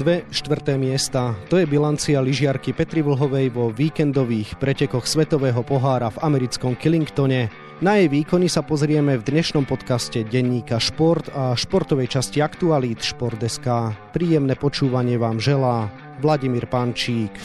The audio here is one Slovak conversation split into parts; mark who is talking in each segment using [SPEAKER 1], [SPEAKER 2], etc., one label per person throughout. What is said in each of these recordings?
[SPEAKER 1] Dve štvrté miesta, to je bilancia lyžiarky Petri Vlhovej vo víkendových pretekoch Svetového pohára v americkom Killingtone. Na jej výkony sa pozrieme v dnešnom podcaste denníka Šport a športovej časti Aktualít Šport.sk. Príjemné počúvanie vám želá Vladimír Pančík.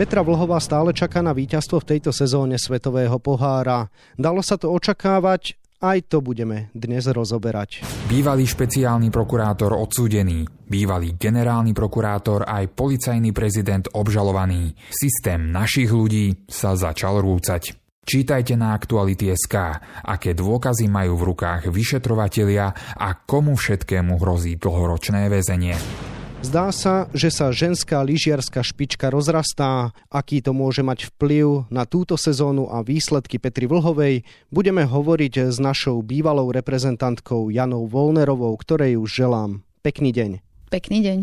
[SPEAKER 1] Petra Vlhová stále čaká na víťazstvo v tejto sezóne Svetového pohára. Dalo sa to očakávať, aj to budeme dnes rozoberať.
[SPEAKER 2] Bývalý špeciálny prokurátor odsúdený, bývalý generálny prokurátor aj policajný prezident obžalovaný. Systém našich ľudí sa začal rúcať. Čítajte na Aktuality.sk, aké dôkazy majú v rukách vyšetrovatelia a komu všetkému hrozí dlhoročné väzenie.
[SPEAKER 1] Zdá sa, že sa ženská lyžiarská špička rozrastá. Aký to môže mať vplyv na túto sezónu a výsledky Petri Vlhovej, budeme hovoriť s našou bývalou reprezentantkou Janou Volnerovou, ktorej už želám. Pekný deň.
[SPEAKER 3] Pekný deň.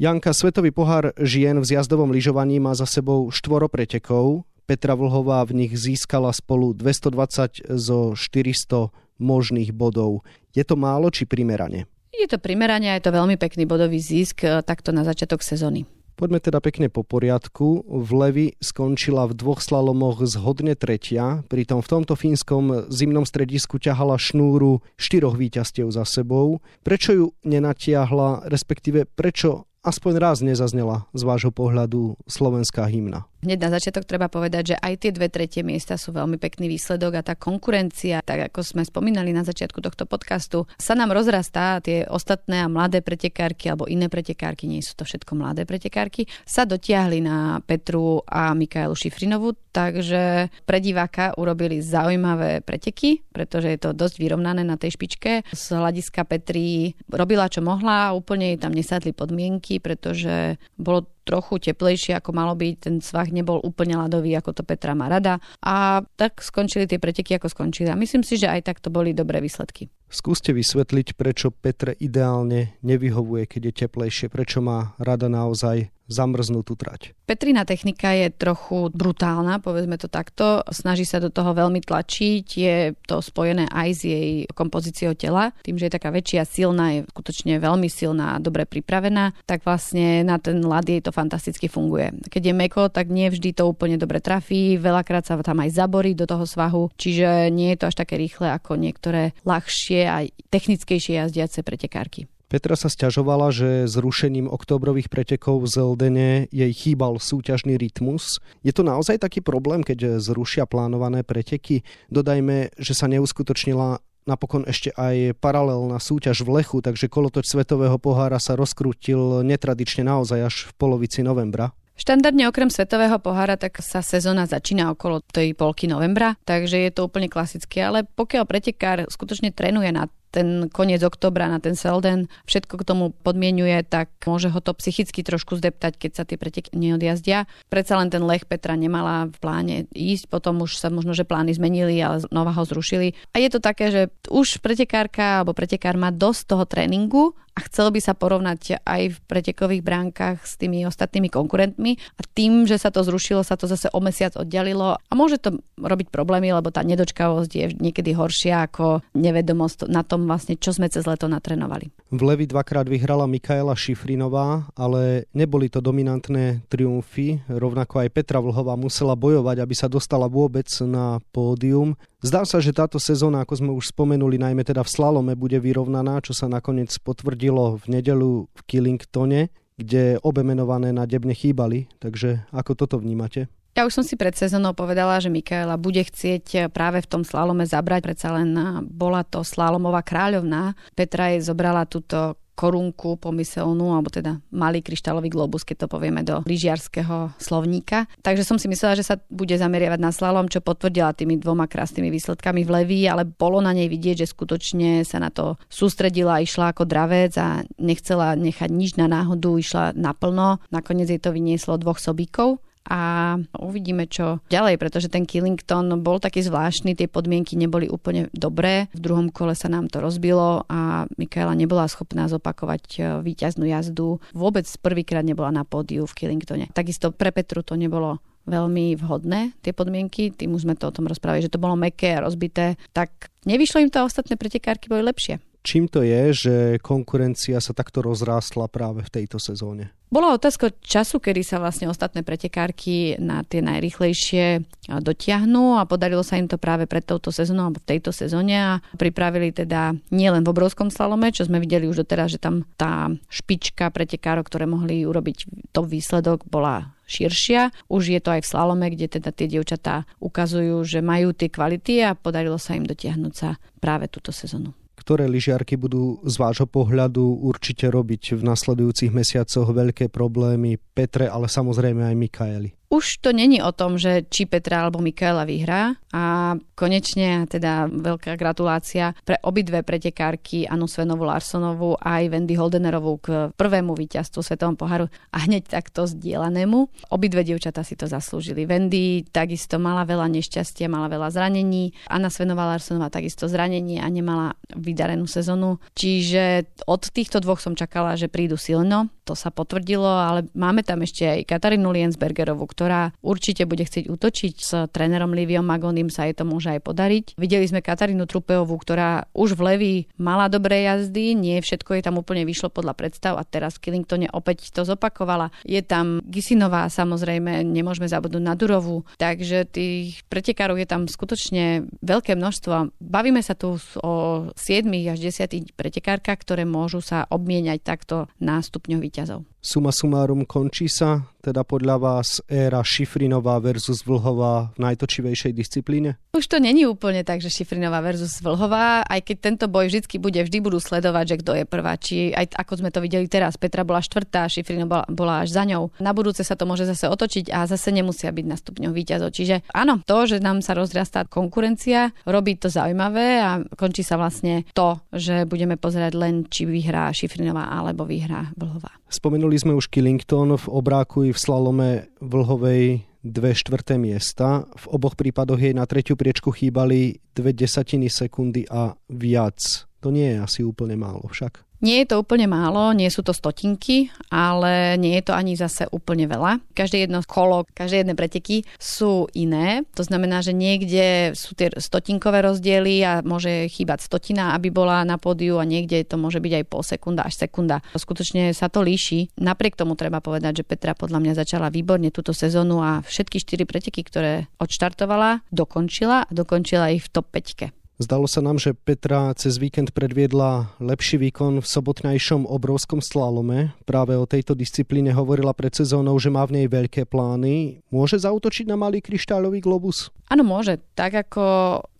[SPEAKER 1] Janka, Svetový pohár žien v zjazdovom lyžovaní má za sebou štvoro pretekov. Petra Vlhová v nich získala spolu 220 zo 400 možných bodov. Je to málo či primerane?
[SPEAKER 3] Je to primeranie a je to veľmi pekný bodový zisk e, takto na začiatok sezóny.
[SPEAKER 1] Poďme teda pekne po poriadku. V Levi skončila v dvoch slalomoch zhodne tretia, pritom v tomto fínskom zimnom stredisku ťahala šnúru štyroch víťazstiev za sebou. Prečo ju nenatiahla, respektíve prečo aspoň raz nezaznela z vášho pohľadu slovenská hymna?
[SPEAKER 3] Hneď na začiatok treba povedať, že aj tie dve tretie miesta sú veľmi pekný výsledok a tá konkurencia, tak ako sme spomínali na začiatku tohto podcastu, sa nám rozrastá. Tie ostatné a mladé pretekárky alebo iné pretekárky, nie sú to všetko mladé pretekárky, sa dotiahli na Petru a Mikaelu Šifrinovu, takže pre diváka urobili zaujímavé preteky, pretože je to dosť vyrovnané na tej špičke. Z hľadiska Petri robila, čo mohla, úplne jej tam nesadli podmienky, pretože bolo trochu teplejšie, ako malo byť. Ten svah nebol úplne ľadový, ako to Petra má rada. A tak skončili tie preteky, ako skončili. A myslím si, že aj tak to boli dobré výsledky.
[SPEAKER 1] Skúste vysvetliť, prečo Petre ideálne nevyhovuje, keď je teplejšie, prečo má rada naozaj zamrznutú trať.
[SPEAKER 3] Petrina technika je trochu brutálna, povedzme to takto. Snaží sa do toho veľmi tlačiť, je to spojené aj s jej kompozíciou tela. Tým, že je taká väčšia, silná, je skutočne veľmi silná a dobre pripravená, tak vlastne na ten ľad jej to fantasticky funguje. Keď je meko, tak nie vždy to úplne dobre trafí, veľakrát sa tam aj zaborí do toho svahu, čiže nie je to až také rýchle ako niektoré ľahšie a technickejšie jazdiace pretekárky.
[SPEAKER 1] Petra sa stiažovala, že zrušením októbrových pretekov v Zeldene jej chýbal súťažný rytmus. Je to naozaj taký problém, keď zrušia plánované preteky? Dodajme, že sa neuskutočnila napokon ešte aj paralelná súťaž v Lechu, takže kolotoč Svetového pohára sa rozkrútil netradične naozaj až v polovici novembra.
[SPEAKER 3] Štandardne okrem Svetového pohára, tak sa sezóna začína okolo tej polky novembra, takže je to úplne klasické, ale pokiaľ pretekár skutočne trénuje na ten koniec oktobra na ten Selden všetko k tomu podmienuje, tak môže ho to psychicky trošku zdeptať, keď sa tie preteky neodjazdia. Predsa len ten Lech Petra nemala v pláne ísť, potom už sa možno, že plány zmenili, ale znova ho zrušili. A je to také, že už pretekárka alebo pretekár má dosť toho tréningu a chcel by sa porovnať aj v pretekových bránkach s tými ostatnými konkurentmi a tým, že sa to zrušilo, sa to zase o mesiac oddialilo a môže to robiť problémy, lebo tá nedočkavosť je niekedy horšia ako nevedomosť na tom vlastne, čo sme cez leto natrenovali.
[SPEAKER 1] V Levi dvakrát vyhrala Mikaela Šifrinová, ale neboli to dominantné triumfy, rovnako aj Petra Vlhová musela bojovať, aby sa dostala vôbec na pódium. Zdá sa, že táto sezóna, ako sme už spomenuli, najmä teda v slalome, bude vyrovnaná, čo sa nakoniec potvrdilo v nedelu v Killingtone, kde obe menované na debne chýbali. Takže ako toto vnímate?
[SPEAKER 3] Ja už som si pred sezónou povedala, že Mikaela bude chcieť práve v tom slalome zabrať, predsa len bola to slalomová kráľovná. Petra jej zobrala túto korunku pomyselnú, alebo teda malý kryštálový globus, keď to povieme do lyžiarského slovníka. Takže som si myslela, že sa bude zameriavať na slalom, čo potvrdila tými dvoma krásnymi výsledkami v Leví, ale bolo na nej vidieť, že skutočne sa na to sústredila, išla ako dravec a nechcela nechať nič na náhodu, išla naplno. Nakoniec jej to vynieslo dvoch sobíkov a uvidíme, čo ďalej, pretože ten Killington bol taký zvláštny, tie podmienky neboli úplne dobré. V druhom kole sa nám to rozbilo a Mikaela nebola schopná zopakovať e, víťaznú jazdu. Vôbec prvýkrát nebola na pódiu v Killingtone. Takisto pre Petru to nebolo veľmi vhodné, tie podmienky, tým už sme to o tom rozprávali, že to bolo meké a rozbité, tak nevyšlo im to a ostatné pretekárky boli lepšie.
[SPEAKER 1] Čím to je, že konkurencia sa takto rozrástla práve v tejto sezóne?
[SPEAKER 3] Bola otázka času, kedy sa vlastne ostatné pretekárky na tie najrychlejšie dotiahnu a podarilo sa im to práve pred touto sezónou alebo v tejto sezóne a pripravili teda nielen v obrovskom slalome, čo sme videli už doteraz, že tam tá špička pretekárov, ktoré mohli urobiť top výsledok, bola širšia. Už je to aj v slalome, kde teda tie dievčatá ukazujú, že majú tie kvality a podarilo sa im dotiahnuť sa práve túto sezónu
[SPEAKER 1] ktoré lyžiarky budú z vášho pohľadu určite robiť v nasledujúcich mesiacoch veľké problémy Petre, ale samozrejme aj Mikaeli?
[SPEAKER 3] Už to není o tom, že či Petra alebo Mikaela vyhrá a konečne teda veľká gratulácia pre obidve pretekárky Anu Svenovu Larsonovu a aj Wendy Holdenerovú k prvému víťazstvu Svetovom poharu a hneď takto zdieľanému. Obidve dievčatá si to zaslúžili. Wendy takisto mala veľa nešťastia, mala veľa zranení. Anna Svenová Larsonová takisto zranenie a nemala vydarenú sezonu. Čiže od týchto dvoch som čakala, že prídu silno. To sa potvrdilo, ale máme tam ešte aj Katarínu Liensbergerovú, ktorá určite bude chcieť útočiť s trénerom Liviom Magonim, sa jej to môže aj podariť. Videli sme Katarínu Trupeovú, ktorá už v Levi mala dobré jazdy, nie všetko jej tam úplne vyšlo podľa predstav a teraz Killingtone opäť to zopakovala. Je tam Gisinová, samozrejme, nemôžeme zabudnúť na Durovú, takže tých pretekárov je tam skutočne veľké množstvo. Bavíme sa tu o 7 až 10 pretekárkach, ktoré môžu sa obmieniať takto nástupňov víťazov.
[SPEAKER 1] Suma sumárum končí sa teda podľa vás éra Šifrinová versus Vlhová v najtočivejšej disciplíne?
[SPEAKER 3] Už to není úplne tak, že Šifrinová versus Vlhová, aj keď tento boj vždy bude, vždy budú sledovať, že kto je prvá. Či aj ako sme to videli teraz, Petra bola štvrtá, Šifrinová bola, bola až za ňou. Na budúce sa to môže zase otočiť a zase nemusia byť na stupňom výťazov. Čiže áno, to, že nám sa rozrastá konkurencia, robí to zaujímavé a končí sa vlastne to, že budeme pozerať len, či vyhrá Šifrinová alebo vyhrá Vlhová.
[SPEAKER 1] Spomenuli sme už Killington v obráku i v slalome Vlhovej dve štvrté miesta. V oboch prípadoch jej na tretiu priečku chýbali dve desatiny sekundy a viac. To nie je asi úplne málo však.
[SPEAKER 3] Nie je to úplne málo, nie sú to stotinky, ale nie je to ani zase úplne veľa. Každé jedno kolo, každé jedné preteky sú iné. To znamená, že niekde sú tie stotinkové rozdiely a môže chýbať stotina, aby bola na pódiu a niekde to môže byť aj pol sekunda až sekunda. Skutočne sa to líši. Napriek tomu treba povedať, že Petra podľa mňa začala výborne túto sezónu a všetky štyri preteky, ktoré odštartovala, dokončila a dokončila ich v top 5.
[SPEAKER 1] Zdalo sa nám, že Petra cez víkend predviedla lepší výkon v sobotnejšom obrovskom slalome. Práve o tejto disciplíne hovorila pred sezónou, že má v nej veľké plány. Môže zautočiť na malý kryštáľový globus?
[SPEAKER 3] Áno, môže. Tak ako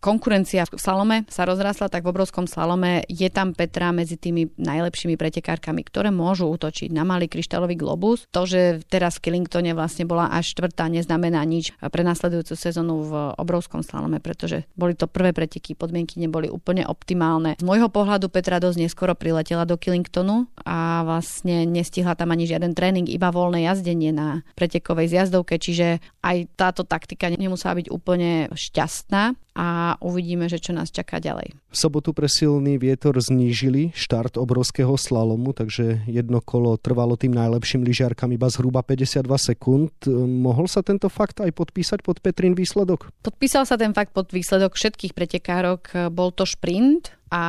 [SPEAKER 3] konkurencia v slalome sa rozrastla, tak v obrovskom slalome je tam Petra medzi tými najlepšími pretekárkami, ktoré môžu útočiť na malý kryštálový globus. To, že teraz v Killingtone vlastne bola až štvrtá, neznamená nič pre nasledujúcu sezónu v obrovskom slalome, pretože boli to prvé preteky, podmienky neboli úplne optimálne. Z môjho pohľadu Petra dosť neskoro priletela do Killingtonu a vlastne nestihla tam ani žiaden tréning, iba voľné jazdenie na pretekovej zjazdovke, čiže aj táto taktika nemusela byť úplne šťastná a uvidíme, že čo nás čaká ďalej.
[SPEAKER 1] V sobotu pre silný vietor znížili štart obrovského slalomu, takže jedno kolo trvalo tým najlepším lyžiarkam iba zhruba 52 sekúnd. Mohol sa tento fakt aj podpísať pod Petrin výsledok?
[SPEAKER 3] Podpísal sa ten fakt pod výsledok všetkých pretekárok. Bol to šprint, a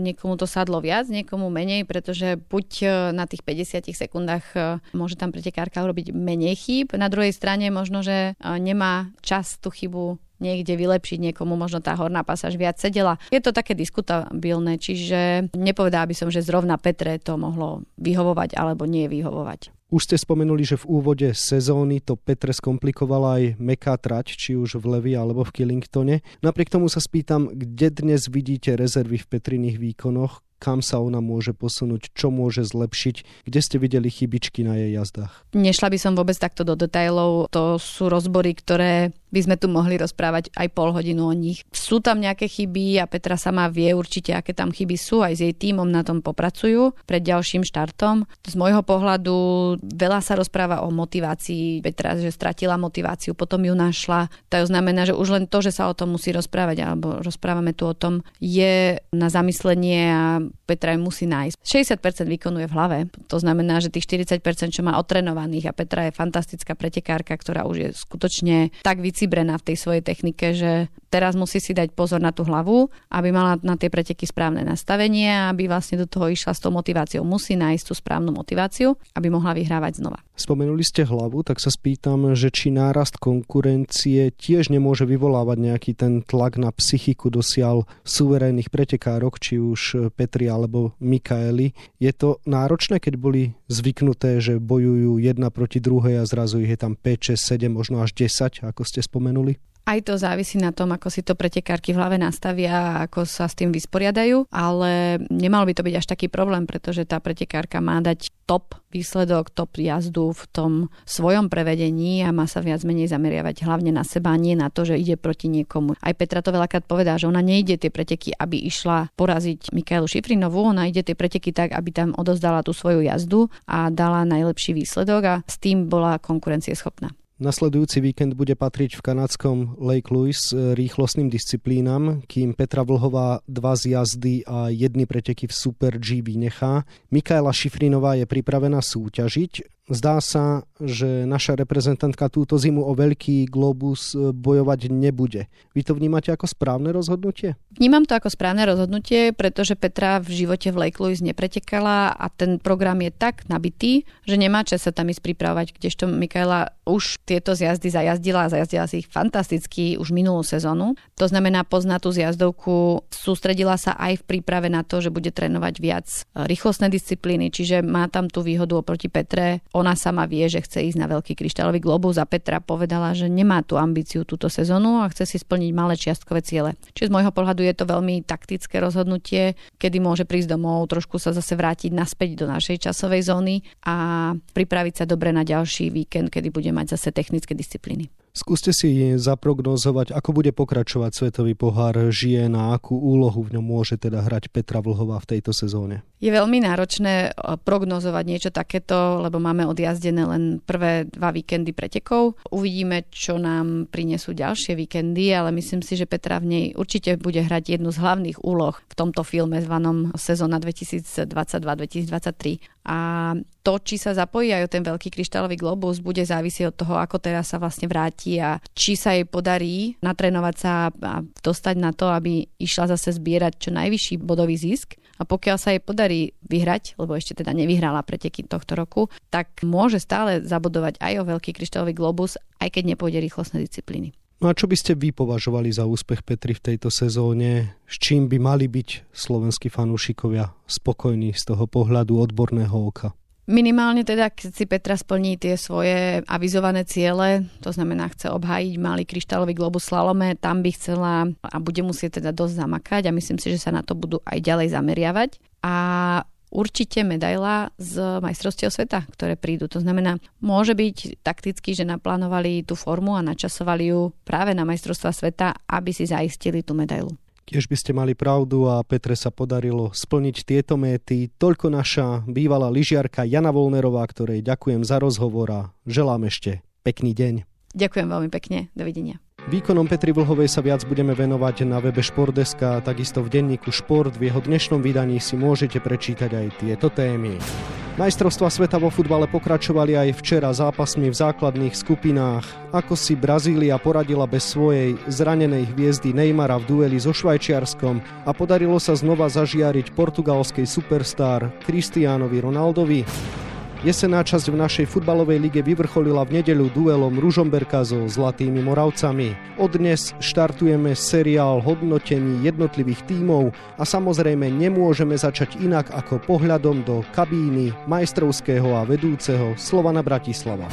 [SPEAKER 3] niekomu to sadlo viac, niekomu menej, pretože buď e, na tých 50 sekundách e, môže tam pretekárka urobiť menej chýb, na druhej strane možno, že e, nemá čas tú chybu niekde vylepšiť niekomu, možno tá horná pasáž viac sedela. Je to také diskutabilné, čiže nepovedala by som, že zrovna Petre to mohlo vyhovovať alebo nie vyhovovať.
[SPEAKER 1] Už ste spomenuli, že v úvode sezóny to Petre skomplikovala aj meká trať, či už v Levi alebo v Killingtone. Napriek tomu sa spýtam, kde dnes vidíte rezervy v Petriných výkonoch, kam sa ona môže posunúť, čo môže zlepšiť, kde ste videli chybičky na jej jazdách?
[SPEAKER 3] Nešla by som vôbec takto do detailov, to sú rozbory, ktoré by sme tu mohli rozprávať aj pol hodinu o nich. Sú tam nejaké chyby a Petra sama vie určite, aké tam chyby sú, aj s jej týmom na tom popracujú pred ďalším štartom. Z môjho pohľadu veľa sa rozpráva o motivácii Petra, že stratila motiváciu, potom ju našla. To znamená, že už len to, že sa o tom musí rozprávať, alebo rozprávame tu o tom, je na zamyslenie a Petra musí nájsť. 60% výkonu je v hlave, to znamená, že tých 40%, čo má otrenovaných a Petra je fantastická pretekárka, ktorá už je skutočne tak vycibrená v tej svojej technike, že teraz musí si dať pozor na tú hlavu, aby mala na tie preteky správne nastavenie a aby vlastne do toho išla s tou motiváciou. Musí nájsť tú správnu motiváciu, aby mohla vyhrávať znova.
[SPEAKER 1] Spomenuli ste hlavu, tak sa spýtam, že či nárast konkurencie tiež nemôže vyvolávať nejaký ten tlak na psychiku dosiaľ suverénnych pretekárok, či už Petri alebo Mikaeli. Je to náročné, keď boli zvyknuté, že bojujú jedna proti druhej a zrazu ich je tam 5, 6, 7, možno až 10, ako ste spomenuli?
[SPEAKER 3] Aj to závisí na tom, ako si to pretekárky v hlave nastavia a ako sa s tým vysporiadajú, ale nemal by to byť až taký problém, pretože tá pretekárka má dať top výsledok, top jazdu v tom svojom prevedení a má sa viac menej zameriavať hlavne na seba, nie na to, že ide proti niekomu. Aj Petra to veľakrát povedá, že ona nejde tie preteky, aby išla poraziť Mikaelu Šifrinovú, ona ide tie preteky tak, aby tam odozdala tú svoju jazdu a dala najlepší výsledok a s tým bola konkurencieschopná.
[SPEAKER 1] Nasledujúci víkend bude patriť v kanadskom Lake Louise rýchlostným disciplínam, kým Petra Vlhová dva z jazdy a jedny preteky v Super G vynechá. Mikaela Šifrinová je pripravená súťažiť. Zdá sa, že naša reprezentantka túto zimu o veľký globus e, bojovať nebude. Vy to vnímate ako správne rozhodnutie?
[SPEAKER 3] Vnímam to ako správne rozhodnutie, pretože Petra v živote v Lake Louise nepretekala a ten program je tak nabitý, že nemá čas sa tam ísť pripravovať, kdežto Mikaela už tieto zjazdy zajazdila a zajazdila si ich fantasticky už minulú sezónu. To znamená, pozná tú zjazdovku, sústredila sa aj v príprave na to, že bude trénovať viac e, rýchlostné disciplíny, čiže má tam tú výhodu oproti Petre ona sama vie, že chce ísť na veľký kryštálový globus a Petra povedala, že nemá tú ambíciu túto sezónu a chce si splniť malé čiastkové ciele. Čiže z môjho pohľadu je to veľmi taktické rozhodnutie, kedy môže prísť domov, trošku sa zase vrátiť naspäť do našej časovej zóny a pripraviť sa dobre na ďalší víkend, kedy bude mať zase technické disciplíny.
[SPEAKER 1] Skúste si zaprognozovať, ako bude pokračovať Svetový pohár žien a akú úlohu v ňom môže teda hrať Petra Vlhová v tejto sezóne.
[SPEAKER 3] Je veľmi náročné e, prognozovať niečo takéto, lebo máme odjazdené len prvé dva víkendy pretekov. Uvidíme, čo nám prinesú ďalšie víkendy, ale myslím si, že Petra v nej určite bude hrať jednu z hlavných úloh v tomto filme zvanom sezóna 2022-2023. A to, či sa zapojí aj o ten veľký kryštálový globus, bude závisieť od toho, ako teraz sa vlastne vráti a či sa jej podarí natrénovať sa a dostať na to, aby išla zase zbierať čo najvyšší bodový zisk. A pokiaľ sa jej podarí vyhrať, lebo ešte teda nevyhrala preteky tohto roku, tak môže stále zabodovať aj o veľký kryštálový globus, aj keď nepôjde rýchlostné disciplíny.
[SPEAKER 1] No a čo by ste vy považovali za úspech Petri v tejto sezóne? S čím by mali byť slovenskí fanúšikovia spokojní z toho pohľadu odborného oka?
[SPEAKER 3] Minimálne teda, keď si Petra splní tie svoje avizované ciele, to znamená, chce obhájiť malý kryštálový globus slalome, tam by chcela a bude musieť teda dosť zamakať a myslím si, že sa na to budú aj ďalej zameriavať. A určite medaila z majstrovstiev sveta, ktoré prídu. To znamená, môže byť takticky, že naplánovali tú formu a načasovali ju práve na majstrovstva sveta, aby si zaistili tú medailu.
[SPEAKER 1] Tiež by ste mali pravdu a Petre sa podarilo splniť tieto méty. Toľko naša bývalá lyžiarka Jana Volnerová, ktorej ďakujem za rozhovor a želám ešte pekný deň.
[SPEAKER 3] Ďakujem veľmi pekne. Dovidenia.
[SPEAKER 1] Výkonom Petri Vlhovej sa viac budeme venovať na webe Športdeska a takisto v denníku Šport. V jeho dnešnom vydaní si môžete prečítať aj tieto témy. Majstrovstva sveta vo futbale pokračovali aj včera zápasmi v základných skupinách. Ako si Brazília poradila bez svojej zranenej hviezdy Neymara v dueli so Švajčiarskom a podarilo sa znova zažiariť portugalskej superstar Cristianovi Ronaldovi. Jesená časť v našej futbalovej lige vyvrcholila v nedeľu duelom Ružomberka so Zlatými Moravcami. Od dnes štartujeme seriál hodnotení jednotlivých tímov a samozrejme nemôžeme začať inak ako pohľadom do kabíny majstrovského a vedúceho Slovana Bratislava.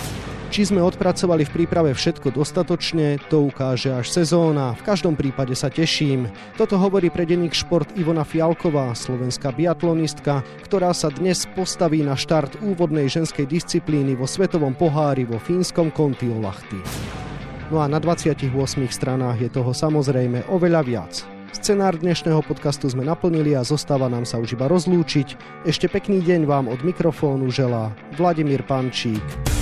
[SPEAKER 1] Či sme odpracovali v príprave všetko dostatočne, to ukáže až sezóna. V každom prípade sa teším. Toto hovorí pre denník Šport Ivona Fialková, slovenská biatlonistka, ktorá sa dnes postaví na štart úvodnej ženskej disciplíny vo svetovom pohári vo fínskom Kontiolahti. No a na 28 stranách je toho samozrejme oveľa viac. Scenár dnešného podcastu sme naplnili a zostáva nám sa už iba rozlúčiť. Ešte pekný deň vám od mikrofónu želá Vladimír Pančík.